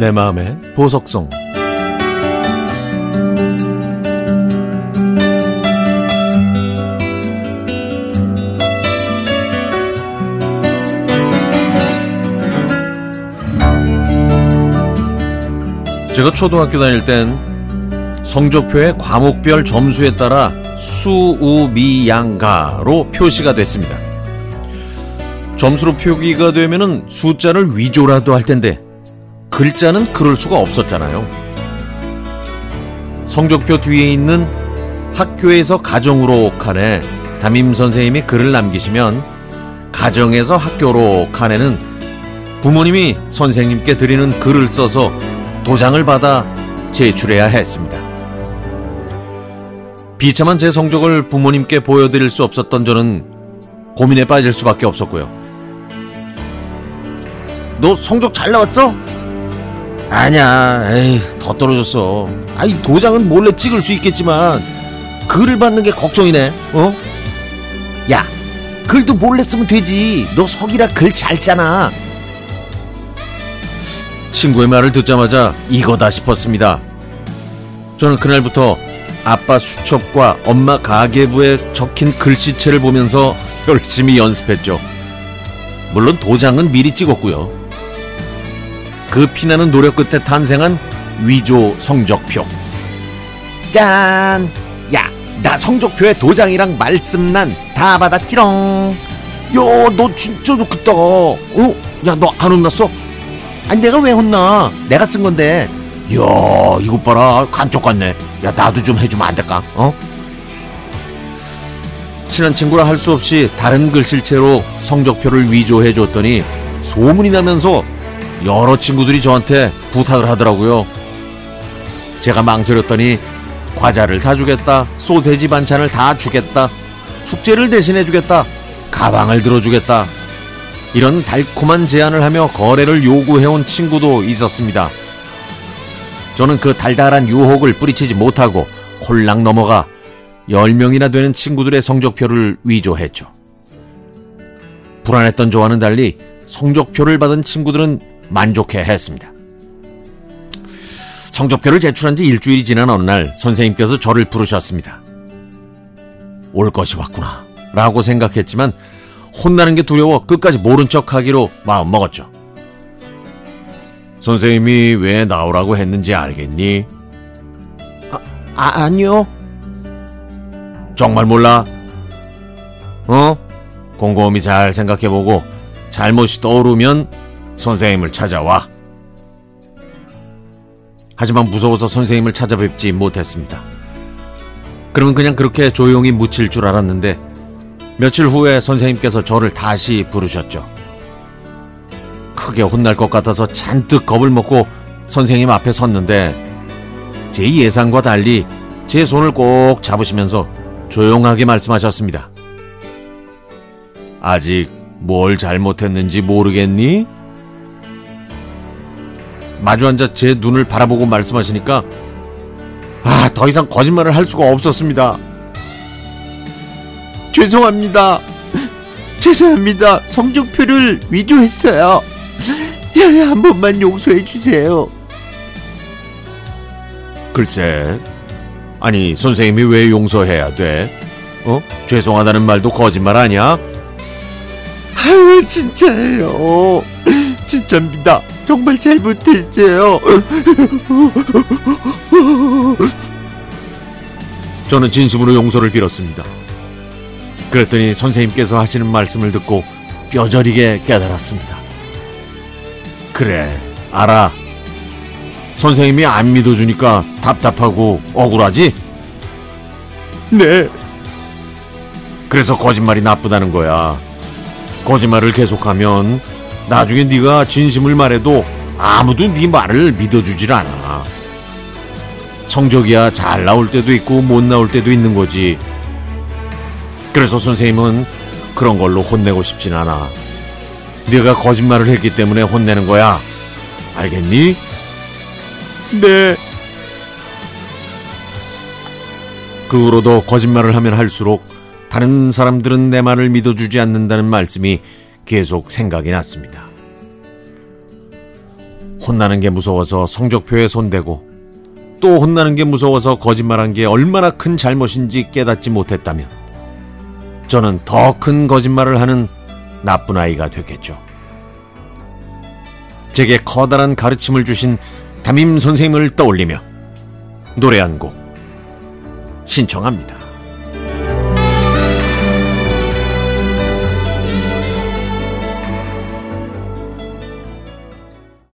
내 마음의 보석성 제가 초등학교 다닐 땐 성적표의 과목별 점수에 따라 수 우 미 양 가로 표시가 됐습니다. 점수로 표기가 되면은 숫자를 위조라도 할 텐데 글자는 그럴 수가 없었잖아요. 성적표 뒤에 있는 학교에서 가정으로 칸에 담임 선생님이 글을 남기시면 가정에서 학교로 칸에는 부모님이 선생님께 드리는 글을 써서 도장을 받아 제출해야 했습니다. 비참한 제 성적을 부모님께 보여드릴 수 없었던 저는 고민에 빠질 수밖에 없었고요. 너 성적 잘 나왔어? 아니야, 에이, 더 떨어졌어. 아이, 도장은 몰래 찍을 수 있겠지만, 글을 받는 게 걱정이네, 어? 야, 글도 몰래 쓰면 되지. 너 석이라 글 잘 짜나. 친구의 말을 듣자마자 이거다 싶었습니다. 저는 그날부터 아빠 수첩과 엄마 가계부에 적힌 글씨체를 보면서 열심히 연습했죠. 물론 도장은 미리 찍었고요. 그 피나는 노력 끝에 탄생한 위조 성적표. 짠! 야, 나 성적표에 도장이랑 말씀란 다 받았지롱. 야, 너 진짜 좋겠다. 어? 야, 너 안 혼났어? 아니, 내가 왜 혼나? 내가 쓴 건데. 이야, 이것 봐라. 감쪽 같네. 야, 나도 좀 해주면 안 될까? 어? 친한 친구라 할 수 없이 다른 글씨체로 성적표를 위조해 줬더니 소문이 나면서 여러 친구들이 저한테 부탁을 하더라고요. 제가 망설였더니 과자를 사주겠다, 소세지 반찬을 다 주겠다, 숙제를 대신해 주겠다, 가방을 들어주겠다. 이런 달콤한 제안을 하며 거래를 요구해온 친구도 있었습니다. 저는 그 달달한 유혹을 뿌리치지 못하고 홀랑 넘어가 10명이나 되는 친구들의 성적표를 위조했죠. 불안했던 저와는 달리 성적표를 받은 친구들은 만족해 했습니다. 성적표를 제출한 지 일주일이 지난 어느 날 선생님께서 저를 부르셨습니다. 올 것이 왔구나 라고 생각했지만 혼나는 게 두려워 끝까지 모른 척 하기로 마음 먹었죠. 선생님이 왜 나오라고 했는지 알겠니? 아, 아 아니요. 정말 몰라? 어? 곰곰이 잘 생각해보고 잘못이 떠오르면 선생님을 찾아와. 하지만 무서워서 선생님을 찾아뵙지 못했습니다. 그러면 그냥 그렇게 조용히 묻힐 줄 알았는데 며칠 후에 선생님께서 저를 다시 부르셨죠. 크게 혼날 것 같아서 잔뜩 겁을 먹고 선생님 앞에 섰는데 제 예상과 달리 제 손을 꼭 잡으시면서 조용하게 말씀하셨습니다. 아직 뭘 잘못했는지 모르겠니? 마주 앉아 제 눈을 바라보고 말씀하시니까 아, 더 이상 거짓말을 할 수가 없었습니다. 죄송합니다. 죄송합니다. 성적표를 위조했어요. 한 번만 용서해 주세요. 글쎄, 아니 선생님이 왜 용서해야 돼? 어? 죄송하다는 말도 거짓말 아니야? 아유 진짜예요. 진짜입니다. 정말 잘못했어요. 저는 진심으로 용서를 빌었습니다. 그랬더니 선생님께서 하시는 말씀을 듣고 뼈저리게 깨달았습니다. 그래, 알아. 선생님이 안 믿어주니까 답답하고 억울하지? 네. 그래서 거짓말이 나쁘다는 거야. 거짓말을 계속하면 나중에 네가 진심을 말해도 아무도 네 말을 믿어주질 않아. 성적이야 잘 나올 때도 있고 못 나올 때도 있는 거지. 그래서 선생님은 그런 걸로 혼내고 싶진 않아. 네가 거짓말을 했기 때문에 혼내는 거야. 알겠니? 네. 그 후로도 거짓말을 하면 할수록 다른 사람들은 내 말을 믿어주지 않는다는 말씀이 계속 생각이 났습니다. 혼나는 게 무서워서 성적표에 손대고 또 혼나는 게 무서워서 거짓말한 게 얼마나 큰 잘못인지 깨닫지 못했다면 저는 더 큰 거짓말을 하는 나쁜 아이가 되겠죠. 제게 커다란 가르침을 주신 담임 선생님을 떠올리며 노래 한 곡 신청합니다.